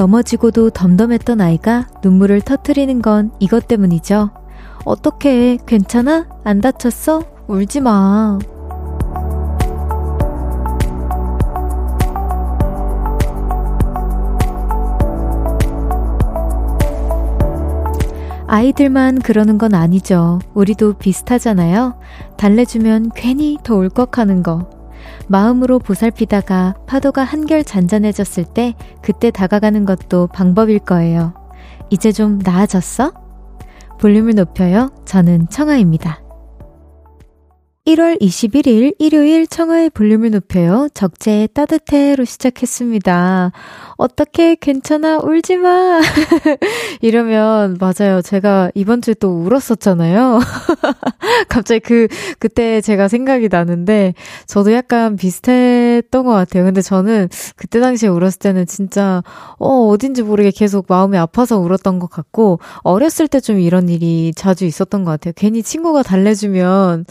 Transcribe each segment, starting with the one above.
넘어지고도 덤덤했던 아이가 눈물을 터트리는 건 이것 때문이죠. 어떻게 괜찮아? 안 다쳤어? 울지 마. 아이들만 그러는 건 아니죠. 우리도 비슷하잖아요. 달래주면 괜히 더 울컥하는 거. 마음으로 보살피다가 파도가 한결 잔잔해졌을 때 그때 다가가는 것도 방법일 거예요. 이제 좀 나아졌어? 볼륨을 높여요. 저는 청아입니다. 1월 21일 일요일 청하의 볼륨을 높여요. 적재의 따뜻해로 시작했습니다. 어떻게 괜찮아 울지 마. 이러면 맞아요. 제가 이번 주에 또 울었었잖아요. 갑자기 그 그때 제가 생각이 나는데 저도 약간 비슷했던 것 같아요. 근데 저는 그때 당시에 울었을 때는 진짜 어 어딘지 모르게 계속 마음이 아파서 울었던 것 같고 어렸을 때 좀 이런 일이 자주 있었던 것 같아요. 괜히 친구가 달래주면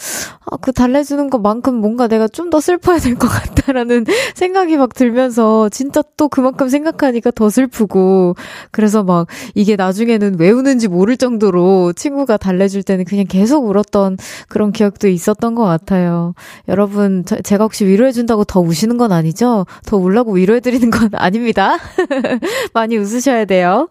아, 그 달래주는 것만큼 뭔가 내가 좀 더 슬퍼야 될 것 같다라는 생각이 막 들면서 진짜 또 그만큼 생 각하니까 더 슬프고 그래서 막 이게 나중에는 왜 우는지 모를 정도로 친구가 달래줄 때는 그냥 계속 울었던 그런 기억도 있었던 것 같아요. 여러분 저, 제가 혹시 위로해준다고 더 우시는 건 아니죠? 더 울라고 위로해드리는 건 아닙니다. 많이 웃으셔야 돼요.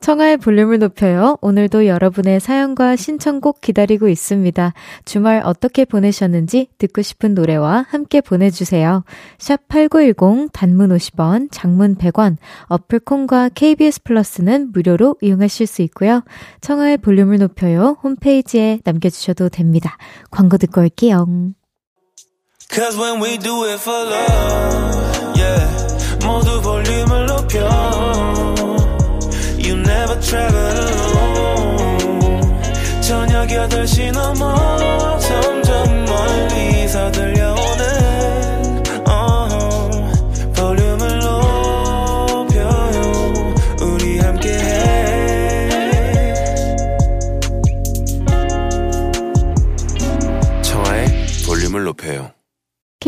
청하의 볼륨을 높여요. 오늘도 여러분의 사연과 신청곡 기다리고 있습니다. 주말 어떻게 보내셨는지 듣고 싶은 노래와 함께 보내주세요. 샵 8910 단문 50원, 장문 100원, 어플콘과 KBS 플러스는 무료로 이용하실 수 있고요. 청하의 볼륨을 높여요. 홈페이지에 남겨주셔도 됩니다. 광고 듣고 올게요. Cause when we do it for love, yeah. 모두 볼륨을 높여 never travel alone 저녁 8시 넘어 점점 멀리서 들려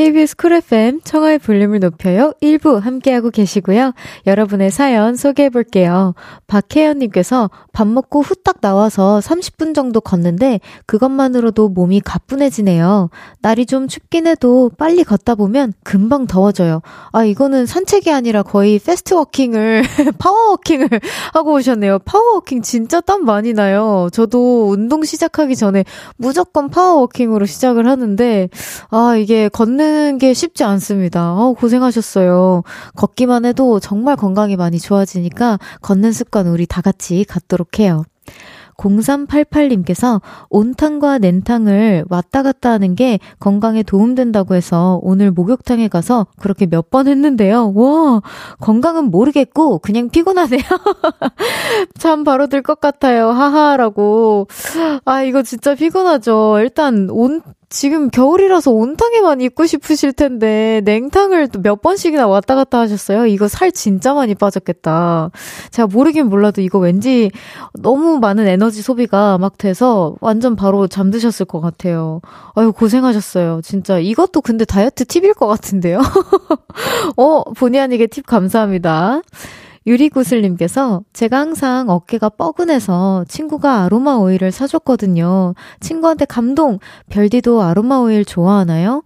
KBS Cool FM 청하의 볼륨을 높여요. 1부 함께하고 계시고요. 여러분의 사연 소개해 볼게요. 박혜연님께서 밥 먹고 후딱 나와서 30분 정도 걷는데 그것만으로도 몸이 가뿐해지네요. 날이 좀 춥긴 해도 빨리 걷다 보면 금방 더워져요. 아, 이거는 산책이 아니라 거의 fast walking을, power walking을 하고 오셨네요. power walking 진짜 땀 많이 나요. 저도 운동 시작하기 전에 무조건 파워워킹으로 시작을 하는데, 아, 이게 걷는 걷는 게 쉽지 않습니다. 어, 고생하셨어요. 걷기만 해도 정말 건강이 많이 좋아지니까 걷는 습관 우리 다 같이 갖도록 해요. 0388님께서 온탕과 냉탕을 왔다 갔다 하는 게 건강에 도움된다고 해서 오늘 목욕탕에 가서 그렇게 몇 번 했는데요. 와, 건강은 모르겠고 그냥 피곤하네요. 참 바로 들 것 같아요. 하하라고. 아, 이거 진짜 피곤하죠. 일단 온 지금 겨울이라서 온탕에만 입고 싶으실 텐데 냉탕을 또 몇 번씩이나 왔다 갔다 하셨어요. 이거 살 진짜 많이 빠졌겠다. 제가 모르긴 몰라도 이거 왠지 너무 많은 에너지 소비가 막 돼서 완전 바로 잠드셨을 것 같아요. 아유 고생하셨어요. 진짜 이것도 근데 다이어트 팁일 것 같은데요. 어 본의 아니게 팁 감사합니다. 유리구슬님께서 제가 항상 어깨가 뻐근해서 친구가 아로마 오일을 사줬거든요. 친구한테 감동! 별디도 아로마 오일 좋아하나요?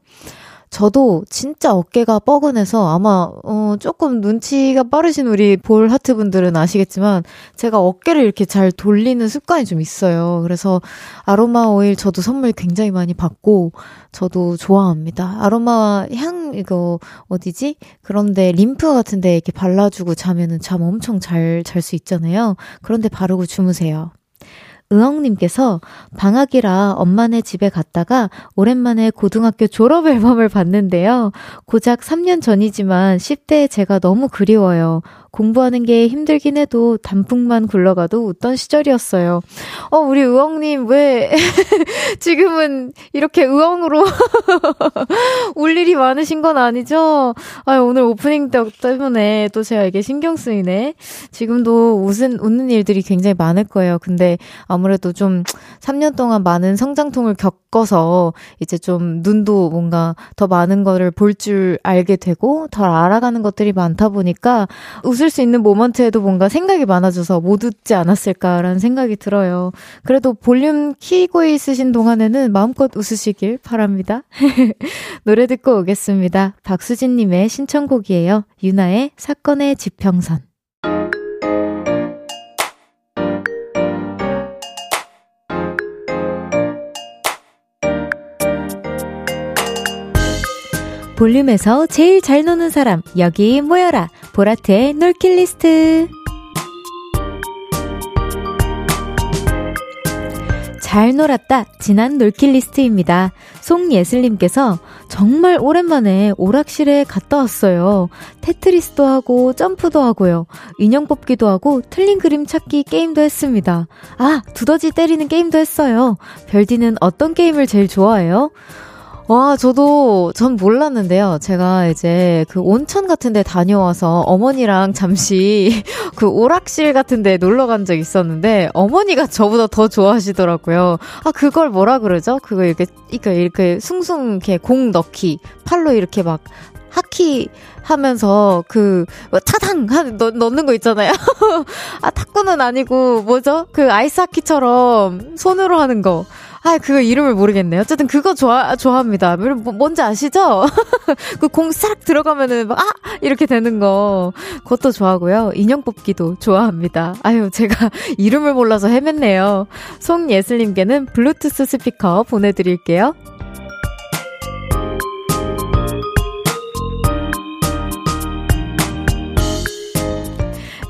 저도 진짜 어깨가 뻐근해서 아마 어 조금 눈치가 빠르신 우리 볼 하트 분들은 아시겠지만 제가 어깨를 이렇게 잘 돌리는 습관이 좀 있어요. 그래서 아로마 오일 저도 선물 굉장히 많이 받고 저도 좋아합니다. 아로마 향 이거 어디지? 그런데 림프 같은 데 이렇게 발라주고 자면은 잠 엄청 잘 잘 수 있잖아요. 그런데 바르고 주무세요. 의엉님께서 방학이라 엄마네 집에 갔다가 오랜만에 고등학교 졸업 앨범을 봤는데요. 고작 3년 전이지만 10대의 제가 너무 그리워요. 공부하는 게 힘들긴 해도 단풍만 굴러가도 웃던 시절이었어요. 어, 우리 의엉님, 왜, 지금은 이렇게 의엉으로 울 일이 많으신 건 아니죠? 아 오늘 오프닝 때문에 또 제가 이게 신경 쓰이네. 지금도 웃은, 웃는 일들이 굉장히 많을 거예요. 근데 아무래도 좀 3년 동안 많은 성장통을 겪어서 이제 좀 눈도 뭔가 더 많은 거를 볼 줄 알게 되고 더 알아가는 것들이 많다 보니까 웃 웃을 수 있는 모먼트에도 뭔가 생각이 많아져서 못 웃지 않았을까라는 생각이 들어요. 그래도 볼륨 키고 있으신 동안에는 마음껏 웃으시길 바랍니다. 노래 듣고 오겠습니다. 박수진님의 신청곡이에요. 유나의 사건의 지평선. 볼륨에서 제일 잘 노는 사람, 여기 모여라. 보라트의 놀킬 리스트. 잘 놀았다. 지난 놀킬 리스트입니다. 송예슬님께서 정말 오랜만에 오락실에 갔다 왔어요. 테트리스도 하고 점프도 하고요. 인형 뽑기도 하고 틀린 그림 찾기 게임도 했습니다. 아, 두더지 때리는 게임도 했어요. 별디는 어떤 게임을 제일 좋아해요? 와, 저도, 전 몰랐는데요. 제가 이제 그 온천 같은 데 다녀와서 어머니랑 잠시 그 오락실 같은 데 놀러 간 적 있었는데, 어머니가 저보다 더 좋아하시더라고요. 아, 그걸 뭐라 그러죠? 그거 이렇게, 이렇게, 이렇게 숭숭 이렇게 공 넣기. 팔로 이렇게 막 하키 하면서 그뭐한 넣, 넣는 거 있잖아요. 아 탁구는 아니고 뭐죠? 그 아이스 하키처럼 손으로 하는 거. 아, 그거 이름을 모르겠네요. 어쨌든 그거 좋아, 좋아합니다. 뭐, 뭔지 아시죠? 그 공 싹 들어가면은 막, 아! 이렇게 되는 거. 그것도 좋아하고요. 인형 뽑기도 좋아합니다. 아유, 제가 이름을 몰라서 헤맸네요. 송예슬님께는 블루투스 스피커 보내드릴게요.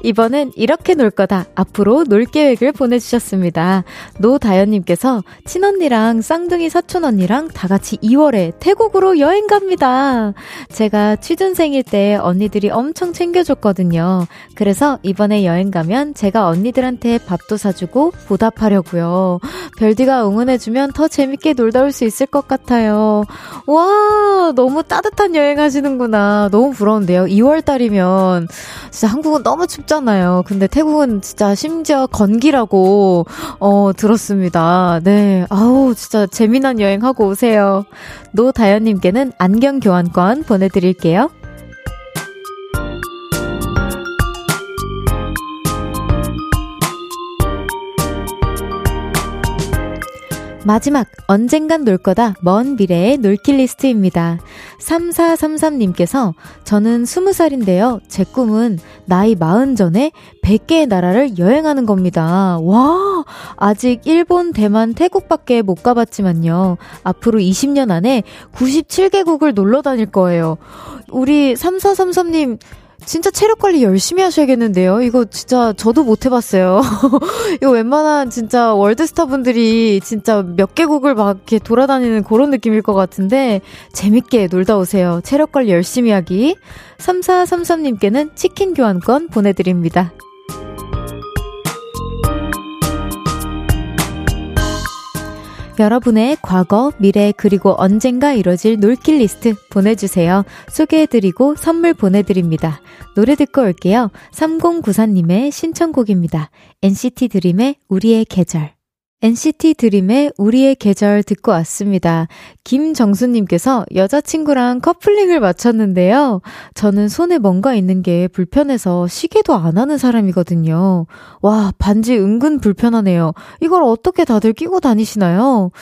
이번엔 이렇게 놀 거다. 앞으로 놀 계획을 보내주셨습니다. 노다연님께서 친언니랑 쌍둥이 사촌언니랑 다 같이 2월에 태국으로 여행 갑니다. 제가 취준생일 때 언니들이 엄청 챙겨줬거든요. 그래서 이번에 여행 가면 제가 언니들한테 밥도 사주고 보답하려고요. 별디가 응원해주면 더 재밌게 놀다 올 수 있을 것 같아요. 와, 너무 따뜻한 여행 하시는구나. 너무 부러운데요. 2월 달이면 진짜 한국은 너무 춥 춥잖아요. 근데 태국은 진짜 심지어 건기라고, 어, 들었습니다. 네. 아우, 진짜 재미난 여행하고 오세요. 노다연님께는 안경 교환권 보내 드릴게요. 마지막, 언젠간 놀 거다, 먼 미래의 놀킬 리스트입니다. 3433님께서, 저는 20살인데요. 제 꿈은 나이 40 전에 100개의 나라를 여행하는 겁니다. 와! 아직 일본, 대만, 태국밖에 못 가봤지만요. 앞으로 20년 안에 97개국을 놀러 다닐 거예요. 우리 3433님, 진짜 체력 관리 열심히 하셔야겠는데요. 이거 진짜 저도 못 해봤어요. 이거 웬만한 진짜 월드스타 분들이 진짜 몇 개국을 막 이렇게 돌아다니는 그런 느낌일 것 같은데 재밌게 놀다 오세요. 체력 관리 열심히 하기. 3433님께는 치킨 교환권 보내드립니다. 여러분의 과거, 미래, 그리고 언젠가 이뤄질 놀킬 리스트 보내주세요. 소개해드리고 선물 보내드립니다. 노래 듣고 올게요. 3094님의 신청곡입니다. NCT 드림의 우리의 계절. NCT 드림의 우리의 계절 듣고 왔습니다. 김정수님께서 여자친구랑 커플링을 마쳤는데요. 저는 손에 뭔가 있는 게 불편해서 시계도 안 하는 사람이거든요. 와, 반지 은근 불편하네요. 이걸 어떻게 다들 끼고 다니시나요?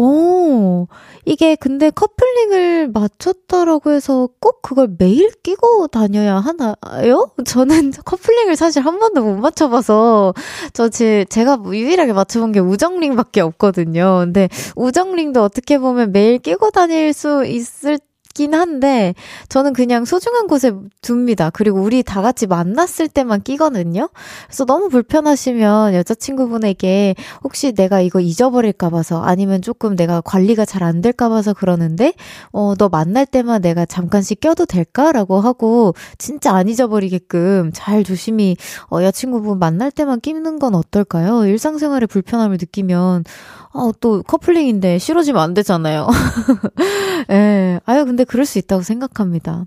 오, 이게 근데 커플링을 맞췄다라고 해서 꼭 그걸 매일 끼고 다녀야 하나요? 저는 커플링을 사실 한 번도 못 맞춰봐서, 저 제, 제가 뭐 유일하게 맞춰본 게 우정링밖에 없거든요. 근데 우정링도 어떻게 보면 매일 끼고 다닐 수 있을 있긴 한데 저는 그냥 소중한 곳에 둡니다. 그리고 우리 다 같이 만났을 때만 끼거든요. 그래서 너무 불편하시면 여자친구분에게 혹시 내가 이거 잊어버릴까 봐서 아니면 조금 내가 관리가 잘 안 될까 봐서 그러는데 어 너 만날 때만 내가 잠깐씩 껴도 될까라고 하고 진짜 안 잊어버리게끔 잘 조심히 어 여자친구분 만날 때만 끼는 건 어떨까요? 일상생활에 불편함을 느끼면 어, 또 커플링인데 싫어지면 안 되잖아요. 예. 아유, 근데 그럴 수 있다고 생각합니다.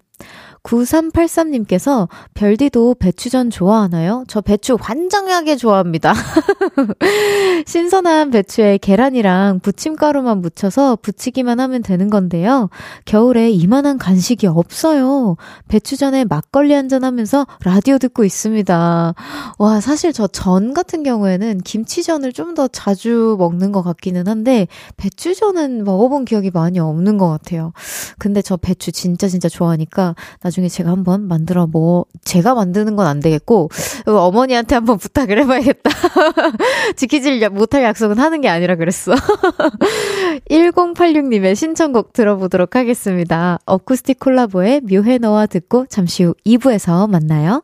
9383님께서 별디도 배추전 좋아하나요? 저 배추 환장하게 좋아합니다. 신선한 배추에 계란이랑 부침가루만 묻혀서 부치기만 하면 되는 건데요. 겨울에 이만한 간식이 없어요. 배추전에 막걸리 한잔 하면서 라디오 듣고 있습니다. 와, 사실 저 전 같은 경우에는 김치전을 좀 더 자주 먹는 것 같기는 한데, 배추전은 먹어본 기억이 많이 없는 것 같아요. 근데 저 배추 진짜 진짜 좋아하니까 나중에 제가 한번 만들어 뭐, 제가 만드는 건 안 되겠고, 어머니한테 한번 부탁을 해봐야겠다. 지키질 못할 약속은 하는 게 아니라 그랬어. 1086님의 신청곡 들어보도록 하겠습니다. 어쿠스틱 콜라보의 묘해 너와 듣고 잠시 후 2부에서 만나요.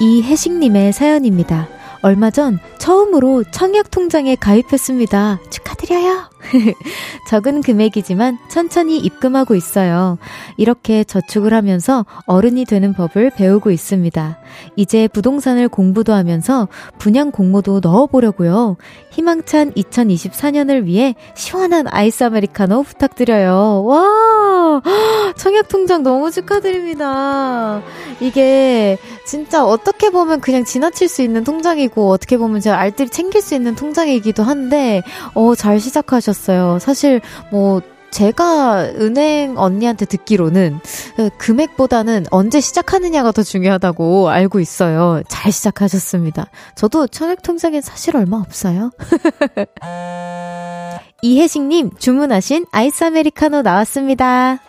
이혜식님의 사연입니다. 얼마 전 처음으로 청약 통장에 가입했습니다. 축하드려요. 적은 금액이지만 천천히 입금하고 있어요. 이렇게 저축을 하면서 어른이 되는 법을 배우고 있습니다. 이제 부동산을 공부도 하면서 분양 공모도 넣어보려고요. 희망찬 2024년을 위해 시원한 아이스 아메리카노 부탁드려요. 와! 청약 통장 너무 축하드립니다. 이게 진짜 어떻게 보면 그냥 지나칠 수 있는 통장이고 어떻게 보면 제가 알뜰히 챙길 수 있는 통장이기도 한데, 어, 잘 시작하셨어요. 사실 뭐, 제가 은행 언니한테 듣기로는 그 금액보다는 언제 시작하느냐가 더 중요하다고 알고 있어요. 잘 시작하셨습니다. 저도 청약 통장에 사실 얼마 없어요. 이혜식님 주문하신 아이스 아메리카노 나왔습니다.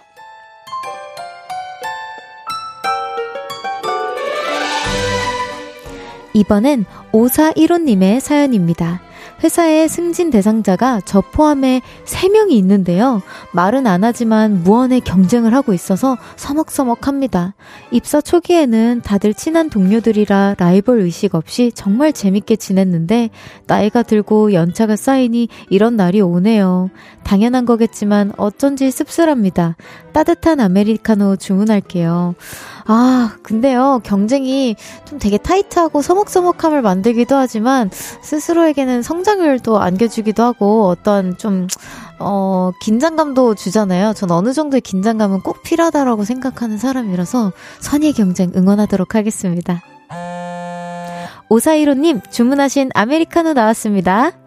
이번엔 5415님의 사연입니다. 회사에 승진 대상자가 저 포함해 3명이 있는데요. 말은 안 하지만 무언의 경쟁을 하고 있어서 서먹서먹합니다. 입사 초기에는 다들 친한 동료들이라 라이벌 의식 없이 정말 재밌게 지냈는데 나이가 들고 연차가 쌓이니 이런 날이 오네요. 당연한 거겠지만 어쩐지 씁쓸합니다. 따뜻한 아메리카노 주문할게요. 아, 근데요, 경쟁이 좀 되게 타이트하고 서먹서먹함을 만들기도 하지만, 스스로에게는 성장을 또 안겨주기도 하고, 어떤 좀, 어, 긴장감도 주잖아요. 전 어느 정도의 긴장감은 꼭 필요하다라고 생각하는 사람이라서, 선의 경쟁 응원하도록 하겠습니다. 오사이로님, 주문하신 아메리카노 나왔습니다.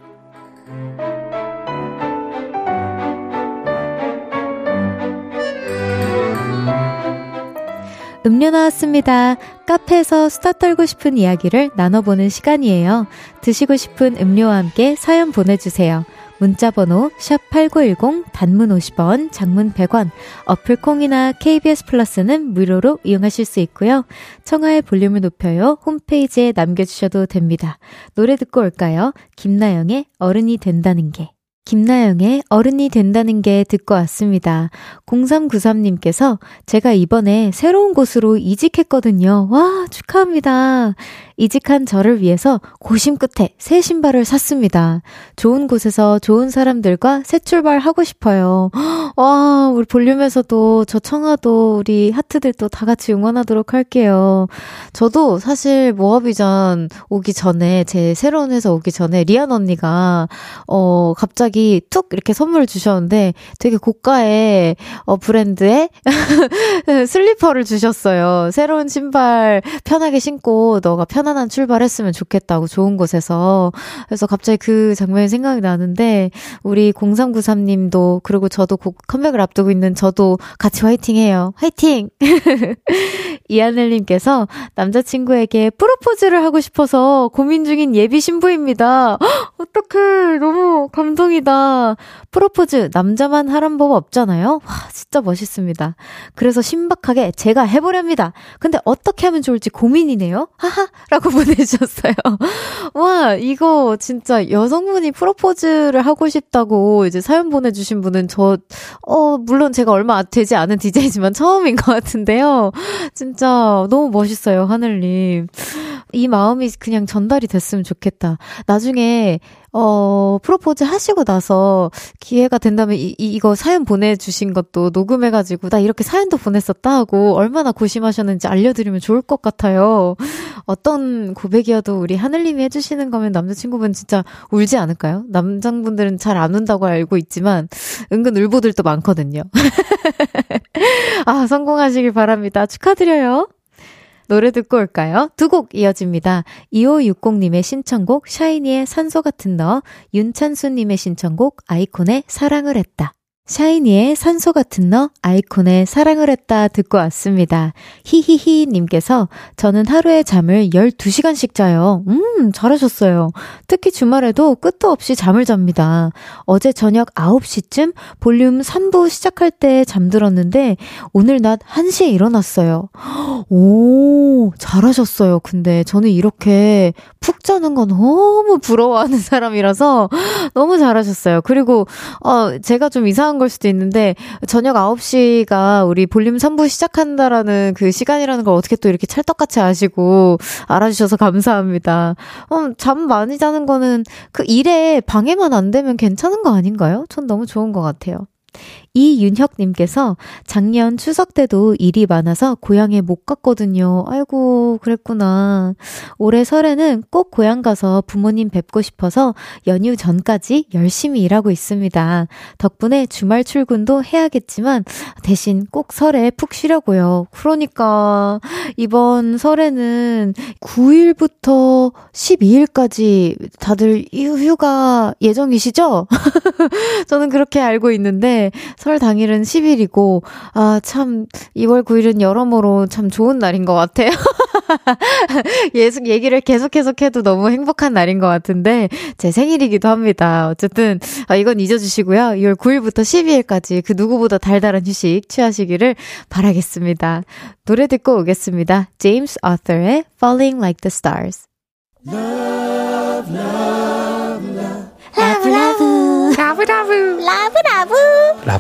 음료 나왔습니다. 카페에서 수다 떨고 싶은 이야기를 나눠보는 시간이에요. 드시고 싶은 음료와 함께 사연 보내주세요. 문자번호 샵8910 단문 50원, 장문 100원, 어플콩이나 KBS 플러스는 무료로 이용하실 수 있고요. 청하의 볼륨을 높여요. 홈페이지에 남겨주셔도 됩니다. 노래 듣고 올까요? 김나영의 어른이 된다는 게. 김나영의 어른이 된다는 게 듣고 왔습니다. 0393님께서 제가 이번에 새로운 곳으로 이직했거든요. 와, 축하합니다. 이직한 저를 위해서 고심 끝에 새 신발을 샀습니다. 좋은 곳에서 좋은 사람들과 새 출발하고 싶어요. 와, 우리 볼륨에서도 저 청아도 우리 하트들도 다 같이 응원하도록 할게요. 저도 사실 모아비전 오기 전에 제 새로운 회사 오기 전에 리안 언니가 어 갑자기 툭 이렇게 선물을 주셨는데 되게 고가의 어 브랜드의 슬리퍼를 주셨어요. 새로운 신발 편하게 신고 너가 편안한 출발했으면 좋겠다고 좋은 곳에서 그래서 갑자기 그 장면이 생각이 나는데 우리 0393님도 그리고 저도 곧 컴백을 앞두고 있는 저도 같이 화이팅 해요. 화이팅! 이하늘님께서 남자친구에게 프로포즈를 하고 싶어서 고민 중인 예비 신부입니다. 어떡해. 너무 감동이다. 프로포즈 남자만 하란 법 없잖아요? 와, 진짜 멋있습니다. 그래서 신박하게 제가 해보렵니다. 근데 어떻게 하면 좋을지 고민이네요? 하하! 라고 보내주셨어요. 와, 이거 진짜 여성분이 프로포즈를 하고 싶다고 이제 사연 보내주신 분은 저, 어, 물론 제가 얼마 되지 않은 DJ지만 처음인 것 같은데요. 진짜 너무 멋있어요, 하늘님. 이 마음이 그냥 전달이 됐으면 좋겠다. 나중에 어, 프로포즈 하시고 나서 기회가 된다면 이, 이, 이거 사연 보내주신 것도 녹음해가지고 나 이렇게 사연도 보냈었다 하고 얼마나 고심하셨는지 알려드리면 좋을 것 같아요. 어떤 고백이어도 우리 하늘님이 해주시는 거면 남자친구분 진짜 울지 않을까요? 남장분들은 잘 안 운다고 알고 있지만 은근 울보들도 많거든요. 아, 성공하시길 바랍니다. 축하드려요. 노래 듣고 올까요? 두 곡 이어집니다. 2560님의 신청곡 샤이니의 산소 같은 너, 윤찬수님의 신청곡 아이콘의 사랑을 했다. 샤이니의 산소 같은 너, 아이콘의 사랑을 했다 듣고 왔습니다. 히히히 님께서 저는 하루에 잠을 12시간씩 자요. 음, 잘하셨어요. 특히 주말에도 끝도 없이 잠을 잡니다. 어제 저녁 9시쯤 볼륨 3부 시작할 때 잠들었는데 오늘 낮 1시에 일어났어요. 오, 잘하셨어요. 근데 저는 이렇게 푹 자는 건 너무 부러워하는 사람이라서 너무 잘하셨어요. 그리고 어 제가 좀 이상 한 걸 수도 있는데 저녁 9시가 우리 볼륨 3부 시작한다라는 그 시간이라는 걸 어떻게 또 이렇게 찰떡같이 아시고 알아주셔서 감사합니다. 어, 잠 많이 자는 거는 그 일에 방해만 안 되면 괜찮은 거 아닌가요? 전 너무 좋은 것 같아요. 이윤혁님께서 작년 추석 때도 일이 많아서 고향에 못 갔거든요. 아이고, 그랬구나. 올해 설에는 꼭 고향 가서 부모님 뵙고 싶어서 연휴 전까지 열심히 일하고 있습니다. 덕분에 주말 출근도 해야겠지만 대신 꼭 설에 푹 쉬려고요. 그러니까 이번 설에는 9일부터 12일까지 다들 휴가 예정이시죠? 저는 그렇게 알고 있는데 설 당일은 10일이고, 아, 참, 2월 9일은 여러모로 참 좋은 날인 것 같아요. 예속 얘기를 계속 계속 해도 너무 행복한 날인 것 같은데, 제 생일이기도 합니다. 어쨌든, 아, 이건 잊어주시고요. 2월 9일부터 12일까지 그 누구보다 달달한 휴식 취하시기를 바라겠습니다. 노래 듣고 오겠습니다. 제임스 아서의 Falling Like the Stars. Love, love.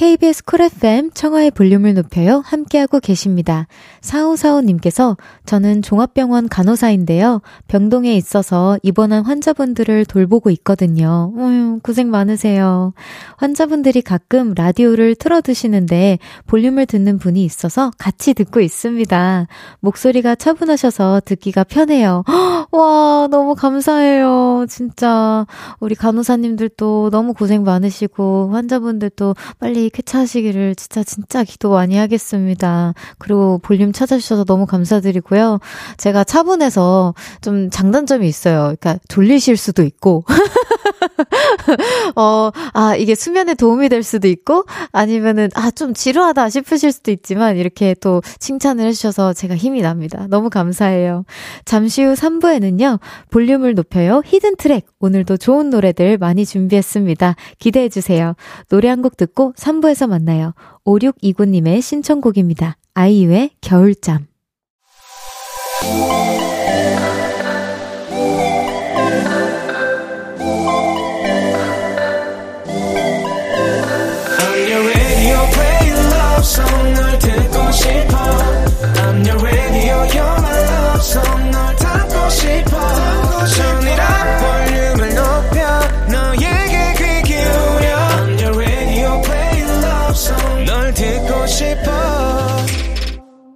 KBS Cool FM 청하의 볼륨을 높여요. 함께하고 계십니다. 4545님께서 저는 종합병원 간호사인데요. 병동에 있어서 입원한 환자분들을 돌보고 있거든요. 어휴, 고생 많으세요. 환자분들이 가끔 라디오를 틀어두시는데 볼륨을 듣는 분이 있어서 같이 듣고 있습니다. 목소리가 차분하셔서 듣기가 편해요. 와, 너무 감사해요. 진짜. 우리 간호사님들도 너무 고생 많으시고 환자분들도 빨리 쾌차하시기를 진짜 진짜 기도 많이 하겠습니다. 그리고 볼륨 찾아주셔서 너무 감사드리고요. 제가 차분해서 좀 장단점이 있어요. 그러니까 졸리실 수도 있고. 어, 아, 이게 수면에 도움이 될 수도 있고, 아니면은, 아, 좀 지루하다 싶으실 수도 있지만, 이렇게 또 칭찬을 해주셔서 제가 힘이 납니다. 너무 감사해요. 잠시 후 3부에는요, 볼륨을 높여요. 히든 트랙. 오늘도 좋은 노래들 많이 준비했습니다. 기대해주세요. 노래 한 곡 듣고 3부에서 만나요. 5629님의 신청곡입니다. 아이유의 겨울잠.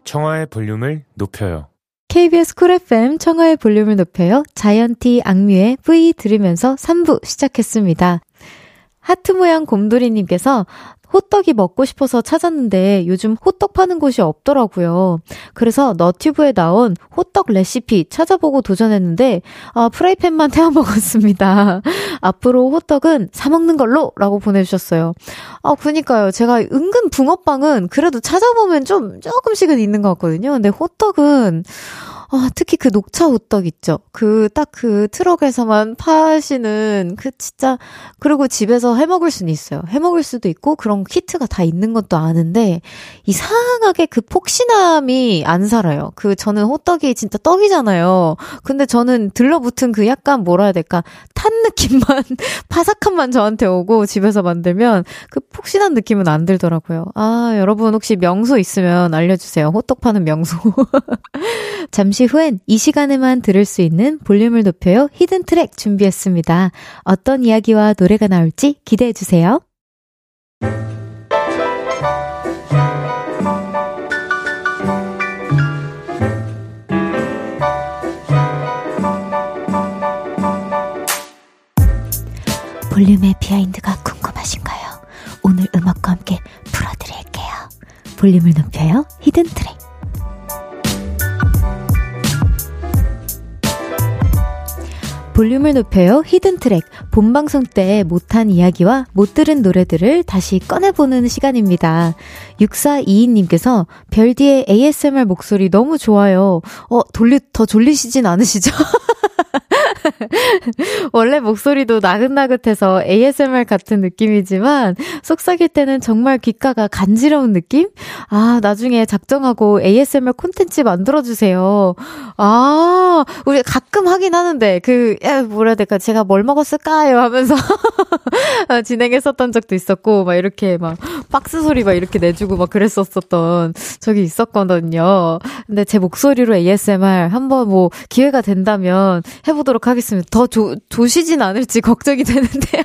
청하의 볼륨을 높여요. KBS Cool FM 청하의 볼륨을 높여요. 자이언티 악뮤의 V 들으면서 3부 시작했습니다. 하트 모양 곰돌이님께서 호떡이 먹고 싶어서 찾았는데 요즘 호떡 파는 곳이 없더라고요. 그래서 너튜브에 나온 호떡 레시피 찾아보고 도전했는데 아, 프라이팬만 태워 먹었습니다. 앞으로 호떡은 사 먹는 걸로 라고 보내주셨어요. 아, 그니까요. 제가 은근 붕어빵은 그래도 찾아보면 좀 조금씩은 있는 것 같거든요. 근데 호떡은 아, 특히 그 녹차 호떡 있죠. 그, 딱 그 트럭에서만 파시는 그 진짜, 그리고 집에서 해 먹을 수는 있어요. 해 먹을 수도 있고, 그런 키트가 다 있는 것도 아는데, 이상하게 그 폭신함이 안 살아요. 그, 저는 호떡이 진짜 떡이잖아요. 근데 저는 들러붙은 그 약간 뭐라 해야 될까, 탄 느낌만, 파삭함만 저한테 오고, 집에서 만들면, 그 폭신한 느낌은 안 들더라고요. 아, 여러분 혹시 명소 있으면 알려주세요. 호떡 파는 명소. 잠시 잠시 후엔 이 시간에만 들을 수 있는 볼륨을 높여요 히든 트랙 준비했습니다. 어떤 이야기와 노래가 나올지 기대해 주세요. 볼륨의 behind가 궁금하신가요? 오늘 음악과 함께 풀어드릴게요. 볼륨을 높여요 hidden track. 볼륨을 높여요 hidden track 본방송 때 못한 이야기와 못 들은 노래들을 다시 꺼내보는 시간입니다. 6422님께서 별디의 ASMR 목소리 너무 좋아요. 어, 돌리, 더 졸리시진 않으시죠? 원래 목소리도 나긋나긋해서 ASMR 같은 느낌이지만 속삭일 때는 정말 귓가가 간지러운 느낌? 아, 나중에 작정하고 ASMR 콘텐츠 만들어주세요. 아, 우리 가끔 하긴 하는데, 그, 야, 뭐라 해야 될까, 제가 뭘 먹었을까요? 하면서 진행했었던 적도 있었고, 막 이렇게 막 박스 소리 막 이렇게 내주고 막 그랬었었던 적이 있었거든요. 근데 제 목소리로 ASMR 한번 뭐 기회가 된다면 해보도록 하겠습니다. 더 조, 조시진 않을지 걱정이 되는데요.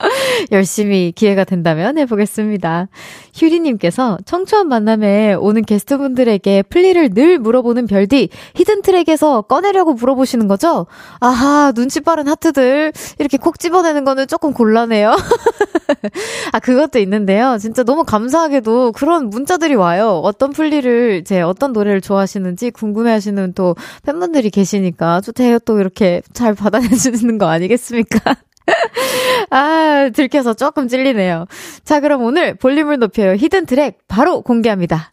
열심히 기회가 된다면 해보겠습니다. 휴리님께서 청초한 만남에 오는 게스트분들에게 플리를 늘 물어보는 별디, hidden track에서 꺼내려고 물어보시는 거죠? 아하, 눈치 빠른 하트들. 이렇게 콕 집어내는 거는 조금 곤란해요. 아, 그것도 있는데요. 진짜 너무 감사하게도 그런 문자들이 와요. 어떤 플리를, 제 어떤 노래를 좋아하시는지 궁금해 하시는 또 팬분들이 계시니까 좋대요. 또 이렇게 잘 받아내주는 거 아니겠습니까? 아, 들켜서 조금 찔리네요. 자, 그럼 오늘 볼륨을 높여요. hidden track 바로 공개합니다.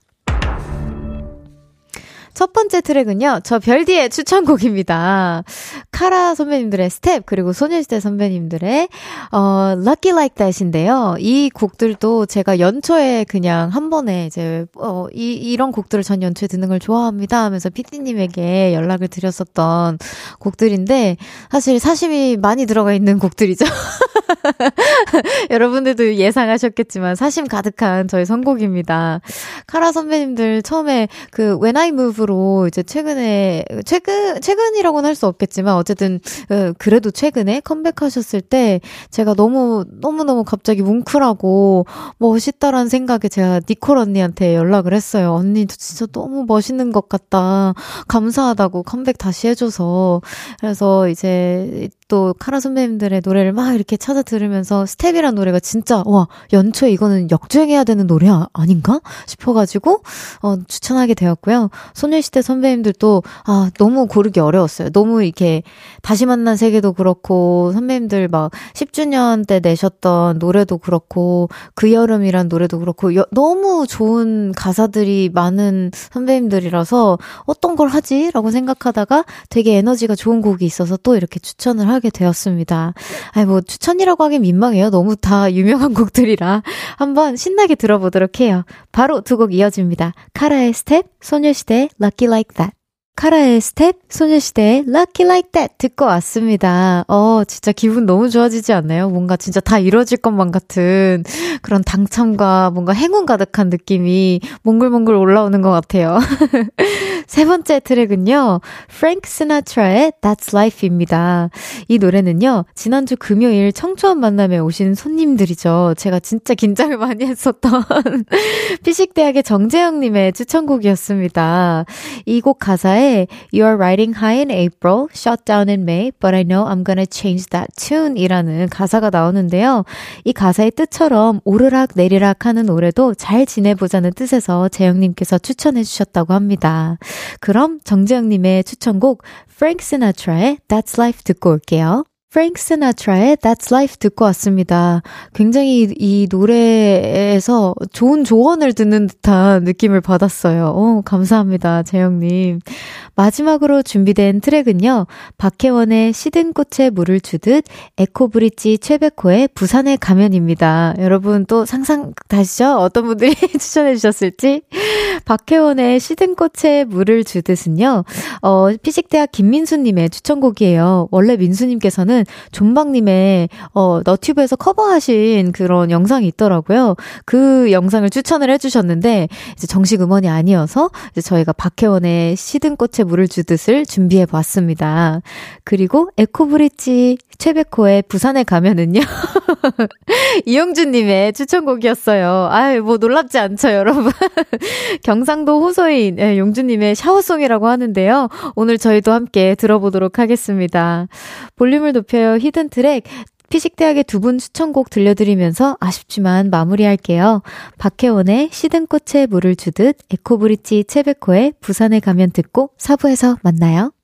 첫 번째 트랙은요, 저 별디의 추천곡입니다. 카라 선배님들의 스텝, 그리고 소녀시대 선배님들의, 어, Lucky Like That인데요. 이 곡들도 제가 연초에 그냥 한 번에 이제, 어, 이, 이런 곡들을 전 연초에 듣는 걸 좋아합니다 하면서 피디님에게 연락을 드렸었던 곡들인데, 사실 사심이 많이 들어가 있는 곡들이죠. 여러분들도 예상하셨겠지만, 사심 가득한 저의 선곡입니다. 카라 선배님들 처음에 그 When I Move 으로 이제 최근에 최근 최근이라고는 할 수 없겠지만 어쨌든 어, 그래도 최근에 컴백하셨을 때 제가 너무 너무 너무 갑자기 뭉클하고 멋있다라는 생각에 제가 니콜 언니한테 연락을 했어요. 언니 진짜 너무 멋있는 것 같다. 감사하다고 컴백 다시 해줘서 그래서 이제 또 카라 선배님들의 노래를 막 이렇게 찾아 들으면서 스텝이란 노래가 진짜 와 연초에 이거는 역주행해야 되는 노래 아닌가 싶어가지고 어, 추천하게 되었고요. 소녀시대 선배님들도 아 너무 고르기 어려웠어요. 너무 이렇게 다시 만난 세계도 그렇고 선배님들 막 10주년 때 내셨던 노래도 그렇고 그 여름이란 노래도 그렇고 여, 너무 좋은 가사들이 많은 선배님들이라서 어떤 걸 하지라고 생각하다가 되게 에너지가 좋은 곡이 있어서 또 이렇게 추천을 하게 되었습니다. 아이, 뭐, 추천이라고 하긴 민망해요. 너무 다 유명한 곡들이라. 한번 신나게 들어보도록 해요. 바로 두 곡 이어집니다. 카라의 스텝, 소녀시대 Lucky Like That. 카라의 스텝, 소녀시대의 Lucky Like That 듣고 왔습니다. 어, 진짜 기분 너무 좋아지지 않나요? 뭔가 진짜 다 이루어질 것만 같은 그런 당첨과 뭔가 행운 가득한 느낌이 몽글몽글 올라오는 것 같아요. 세 번째 트랙은요, 프랭크 스나트라의 That's Life입니다. 이 노래는요, 지난주 금요일 청초한 만남에 오신 손님들이죠. 제가 진짜 긴장을 많이 했었던 피식대학의 정재영님의 추천곡이었습니다. 이 곡 가사에 Sinatra,의 You're riding high in April, shut down in May, but I know I'm gonna change that tune 이라는 가사가 나오는데요. 이 가사의 뜻처럼 오르락 내리락 하는 노래도 잘 지내보자는 뜻에서 재영님께서 추천해 주셨다고 합니다. 그럼 정재영님의 추천곡 Frank Sinatra의 That's Life 듣고 올게요. 프랭크 스나트라의 That's Life 듣고 왔습니다. 굉장히 이 노래에서 좋은 조언을 듣는 듯한 느낌을 받았어요. 오, 감사합니다, 재영님. 마지막으로 준비된 트랙은요, 박혜원의 시든 꽃에 물을 주듯 에코브릿지 최백호의 부산의 가면입니다. 여러분 또 상상 다시죠? 어떤 분들이 추천해 주셨을지? 박혜원의 시든 꽃에 물을 주듯은요, 어, 피식대학 김민수님의 추천곡이에요. 원래 민수님께서는 존박님의, 어, 너튜브에서 커버하신 그런 영상이 있더라고요. 그 영상을 추천을 해주셨는데, 이제 정식 음원이 아니어서, 이제 저희가 박혜원의 시든 꽃에 물을 주듯을 준비해 봤습니다. 그리고 에코브릿지 최백호의 부산에 가면은요. 이영준님의 추천곡이었어요. 아유, 뭐 놀랍지 않죠, 여러분. 경상도 호소인 예, 용준님의 샤워송이라고 하는데요. 오늘 저희도 함께 들어보도록 하겠습니다. 볼륨을 높여요 hidden track 피식대학의 두 분 추천곡 들려드리면서 아쉽지만 마무리할게요. 박혜원의 시든 꽃에 물을 주듯 에코브릿지 최백호의 부산에 가면 듣고 사부에서 만나요.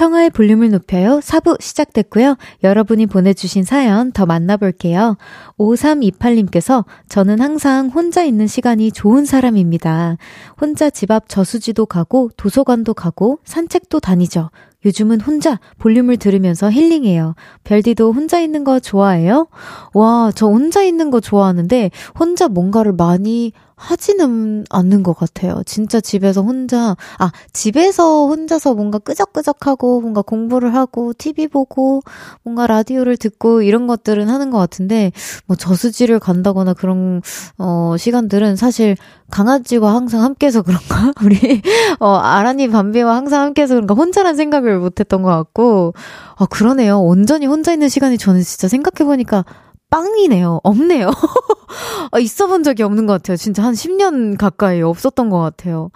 청하의 볼륨을 높여요. 4부 시작됐고요. 여러분이 보내주신 사연 더 만나볼게요. 5328님께서 저는 항상 혼자 있는 시간이 좋은 사람입니다. 혼자 집 앞 저수지도 가고 도서관도 가고 산책도 다니죠. 요즘은 혼자 볼륨을 들으면서 힐링해요. 별디도 혼자 있는 거 좋아해요? 와, 저 혼자 있는 거 좋아하는데 혼자 뭔가를 많이 하지는 않는 것 같아요. 진짜 집에서 혼자, 아, 집에서 혼자서 뭔가 끄적끄적하고, 뭔가 공부를 하고, TV 보고, 뭔가 라디오를 듣고, 이런 것들은 하는 것 같은데, 뭐 저수지를 간다거나 그런, 어, 시간들은 사실 강아지와 항상 함께해서 그런가? 우리, 어, 아라니 밤비와 항상 함께해서 그런가? 혼자란 생각을 못 했던 것 같고, 아, 그러네요. 온전히 혼자 있는 시간이 저는 진짜 생각해보니까 빵이네요. 없네요. 아, 있어 본 적이 없는 것 같아요. 진짜 한 10년 가까이 없었던 것 같아요.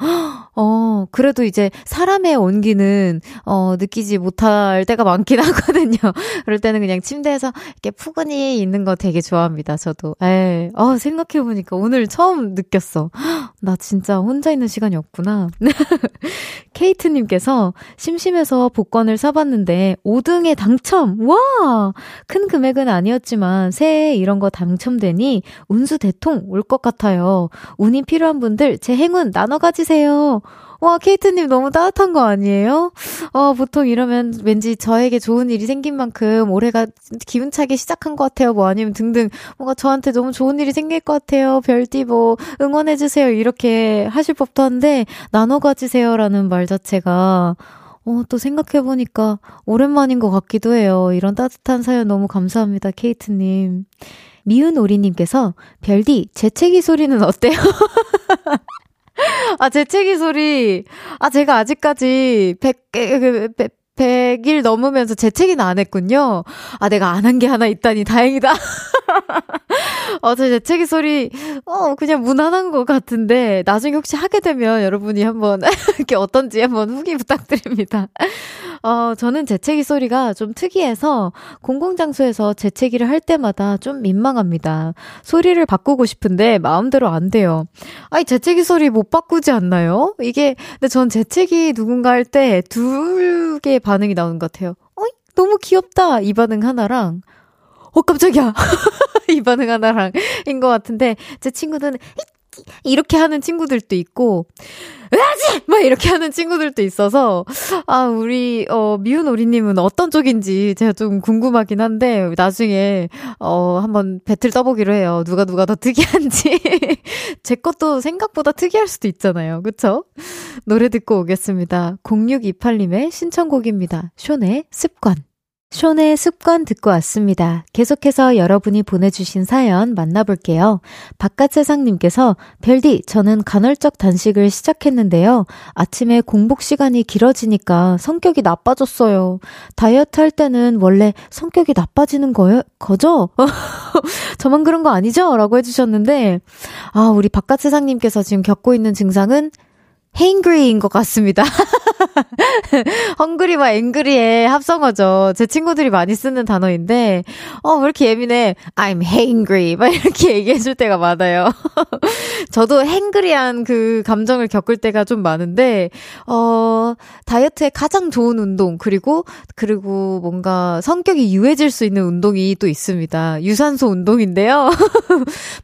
어, 그래도 이제 사람의 온기는, 어, 느끼지 못할 때가 많긴 하거든요. 그럴 때는 그냥 침대에서 이렇게 푸근히 있는 거 되게 좋아합니다. 저도. 에, 어, 생각해보니까 오늘 처음 느꼈어. 나 진짜 혼자 있는 시간이 없구나. 케이트님께서 심심해서 복권을 사봤는데 5등에 당첨! 와! 큰 금액은 아니었지만 새해 이런 거 당첨되니 운수 대통 올 것 같아요. 운이 필요한 분들 제 행운 나눠 가지세요. 와, 케이트님 너무 따뜻한 거 아니에요? 어, 보통 이러면 왠지 저에게 좋은 일이 생긴 만큼 올해가 기운차게 시작한 것 같아요. 뭐 아니면 등등 뭔가 저한테 너무 좋은 일이 생길 것 같아요. 별띠 뭐 응원해주세요. 이렇게 하실 법도 한데 나눠 가지세요라는 말 자체가 어, 또 생각해보니까 오랜만인 것 같기도 해요. 이런 따뜻한 사연 너무 감사합니다, 케이트님. 미운 오리님께서, 별디, 재채기 소리는 어때요? 아, 재채기 소리. 아, 제가 아직까지 100, 100, 100일 넘으면서 재채기는 안 했군요. 아, 내가 안 한 게 하나 있다니 다행이다. 어, 제 재채기 소리, 어, 그냥 무난한 것 같은데, 나중에 혹시 하게 되면 여러분이 한번, 이렇게 어떤지 한번 후기 부탁드립니다. 어, 저는 재채기 소리가 좀 특이해서 공공장소에서 재채기를 할 때마다 좀 민망합니다. 소리를 바꾸고 싶은데 마음대로 안 돼요. 아니, 재채기 소리 못 바꾸지 않나요? 이게, 근데 전 재채기 누군가 할 때 두 개의 반응이 나오는 것 같아요. 어이, 너무 귀엽다! 이 반응 하나랑, 어, 깜짝이야! 이 반응 하나랑, 인 것 같은데, 제 친구는, 이렇게 하는 친구들도 있고, 으아지! 막 이렇게 하는 친구들도 있어서, 아, 우리, 어, 미운 오리님은 어떤 쪽인지 제가 좀 궁금하긴 한데, 나중에, 어, 한번 배틀 떠보기로 해요. 누가 누가 더 특이한지. 제 것도 생각보다 특이할 수도 있잖아요. 그쵸? 노래 듣고 오겠습니다. 0628님의 신청곡입니다. 쇼네 습관. 쇼의 습관 듣고 왔습니다. 계속해서 여러분이 보내주신 사연 만나볼게요. 바깥 세상님께서 별디, 저는 간헐적 단식을 시작했는데요. 아침에 공복 시간이 길어지니까 성격이 나빠졌어요. 다이어트 할 때는 원래 성격이 나빠지는 거요, 거죠? 저만 그런 거 아니죠? 라고 해주셨는데, 아, 우리 바깥 세상님께서 지금 겪고 있는 증상은 hangry인 것 같습니다. 헝그리와 앵그리의 합성어죠. 제 친구들이 많이 쓰는 단어인데, 어, 왜 이렇게 예민해? I'm hangry. 막 이렇게 얘기해줄 때가 많아요. 저도 hangry한 그 감정을 겪을 때가 좀 많은데, 어, 다이어트에 가장 좋은 운동, 그리고, 그리고 뭔가 성격이 유해질 수 있는 운동이 또 있습니다. 유산소 운동인데요.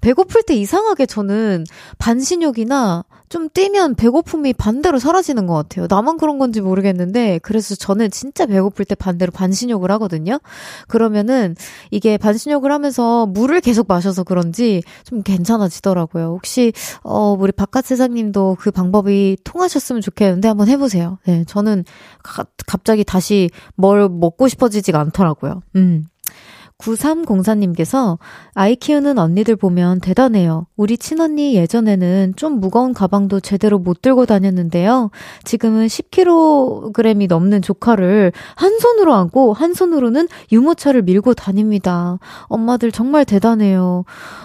배고플 때 이상하게 저는 반신욕이나 좀 뛰면 배고픔이 반대로 사라지는 것 같아요. 나만 그런 건지 모르겠는데, 그래서 저는 진짜 배고플 때 반대로 반신욕을 하거든요? 그러면은 이게 반신욕을 하면서 물을 계속 마셔서 그런지 좀 괜찮아지더라고요. 혹시, 어, 우리 바깥 세상님도 그 방법이 통하셨으면 좋겠는데 한번 해보세요. 네, 저는 가, 갑자기 다시 뭘 먹고 싶어지지가 않더라고요. 음. 9304님께서 아이 키우는 언니들 보면 대단해요. 우리 친언니 예전에는 좀 무거운 가방도 제대로 못 들고 다녔는데요. 지금은 10kg이 넘는 조카를 한 손으로 안고 한 손으로는 유모차를 밀고 다닙니다. 엄마들 정말 대단해요.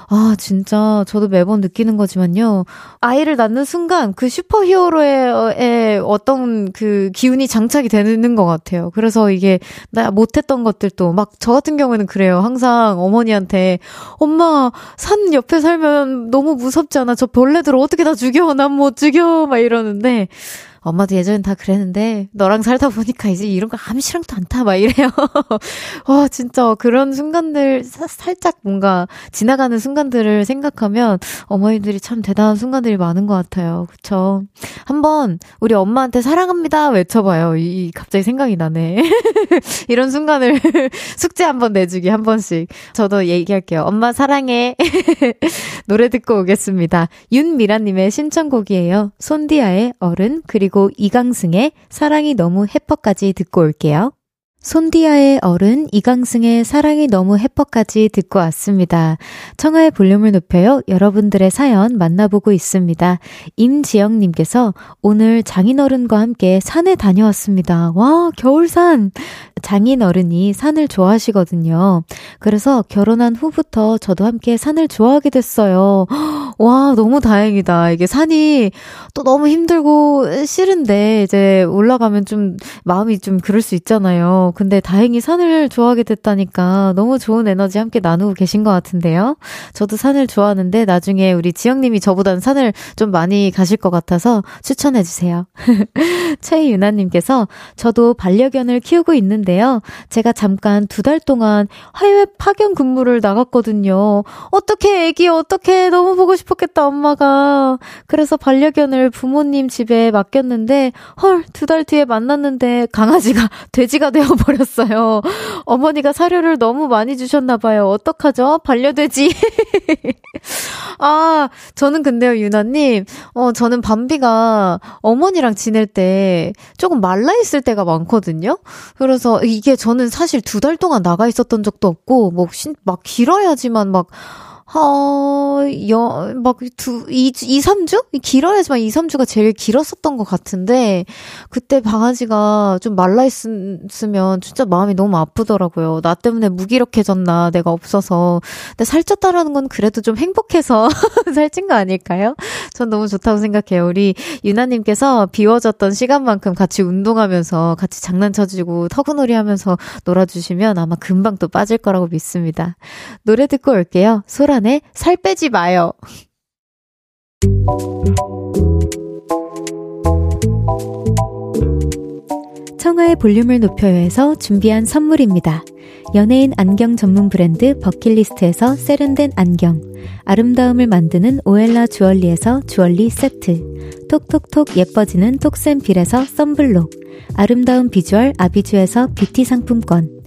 아, 진짜 저도 매번 느끼는 거지만요. 아이를 낳는 순간 그 슈퍼히어로의 어떤 그 기운이 장착이 되는 것 같아요. 그래서 이게 나 못했던 것들도 막 저 같은 경우에는 그래 그래요. 항상 어머니한테 엄마 산 옆에 살면 너무 무섭지 않아? 저 벌레들 어떻게 다 죽여? 난 못 죽여. 막 이러는데 엄마도 예전엔 다 그랬는데 너랑 살다 보니까 이제 이런 거 암시랑도 않다 막 이래요. 와 진짜 그런 순간들 사, 살짝 뭔가 지나가는 순간들을 생각하면 어머니들이 참 대단한 순간들이 많은 것 같아요. 그쵸? 한번 우리 엄마한테 사랑합니다 외쳐봐요. 이 갑자기 생각이 나네. 이런 순간을 숙제 한번 내주기 한 번씩. 저도 얘기할게요. 엄마 사랑해. 노래 듣고 오겠습니다. 윤미라님의 신청곡이에요. 손디아의 어른 그리고 그리고 이강승의 사랑이 너무 해퍼까지 듣고 올게요. 손디아의 어른 이강승의 사랑이 너무 해퍼까지 듣고 왔습니다. 청하의 볼륨을 높여요. 여러분들의 사연 만나보고 있습니다. 임지영님께서 오늘 장인어른과 함께 산에 다녀왔습니다. 와, 겨울산! 장인어른이 산을 좋아하시거든요. 그래서 결혼한 후부터 저도 함께 산을 좋아하게 됐어요. 와, 너무 다행이다. 이게 산이 또 너무 힘들고 싫은데 이제 올라가면 좀 마음이 좀 그럴 수 있잖아요. 근데 다행히 산을 좋아하게 됐다니까 너무 좋은 에너지 함께 나누고 계신 것 같은데요. 저도 산을 좋아하는데 나중에 우리 지영님이 저보다는 산을 좀 많이 가실 것 같아서 추천해주세요. 최유나님께서 저도 반려견을 키우고 있는데요. 제가 잠깐 두 달 동안 해외 파견 근무를 나갔거든요. 어떻게 애기 어떻게 너무 보고 싶었겠다 엄마가. 그래서 반려견을 부모님 집에 맡겼는데 헐 두 달 뒤에 만났는데 강아지가 돼지가 되어버렸어요. 버렸어요. 어머니가 사료를 너무 많이 주셨나봐요. 어떡하죠? 반려돼지. 아, 저는 근데요, 유나님. 어, 저는 밤비가 어머니랑 지낼 때 조금 말라있을 때가 많거든요? 그래서 이게 저는 사실 두 달 동안 나가 있었던 적도 없고, 뭐, 신, 막 길어야지만 막, 어, 여, 막, 두, 이, 이, 삼주? 길어야지만 이, 삼주가 제일 길었었던 것 같은데, 그때 강아지가 좀 말라있으면 진짜 마음이 너무 아프더라고요. 나 때문에 무기력해졌나, 내가 없어서. 근데 살쪘다라는 건 그래도 좀 행복해서 살찐 거 아닐까요? 전 너무 좋다고 생각해요. 우리 유나님께서 비워졌던 시간만큼 같이 운동하면서, 같이 장난쳐주고, 터그놀이 하면서 놀아주시면 아마 금방 또 빠질 거라고 믿습니다. 노래 듣고 올게요. 소라 소란의 살 빼지 마요. 청하의 볼륨을 높여요에서 준비한 선물입니다. 연예인 안경 전문 브랜드 버킷리스트에서 세련된 안경, 아름다움을 만드는 오엘라 주얼리에서 주얼리 세트, 톡톡톡 예뻐지는 톡센필에서 썬블록, 아름다운 비주얼 아비주에서 뷰티 상품권,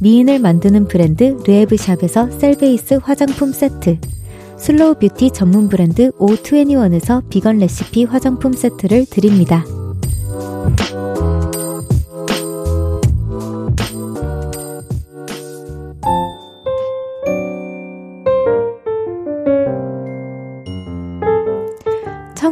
미인을 만드는 브랜드 르에브샵에서 셀베이스 화장품 세트, slow beauty 전문 브랜드 O21에서 비건 레시피 화장품 세트를 드립니다.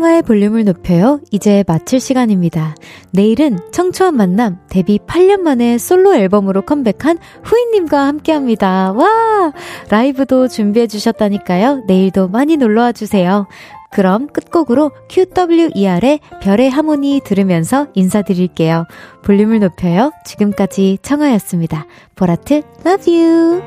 청하의 볼륨을 높여요. 이제 마칠 시간입니다. 내일은 청초한 만남 데뷔 8년 만에 솔로 앨범으로 컴백한 후이님과 함께 합니다. 와! 라이브도 준비해 주셨다니까요. 내일도 많이 놀러와 주세요. 그럼 끝곡으로 QWER의 별의 하모니 들으면서 인사드릴게요. 볼륨을 높여요. 지금까지 청하였습니다. 보라트, love you!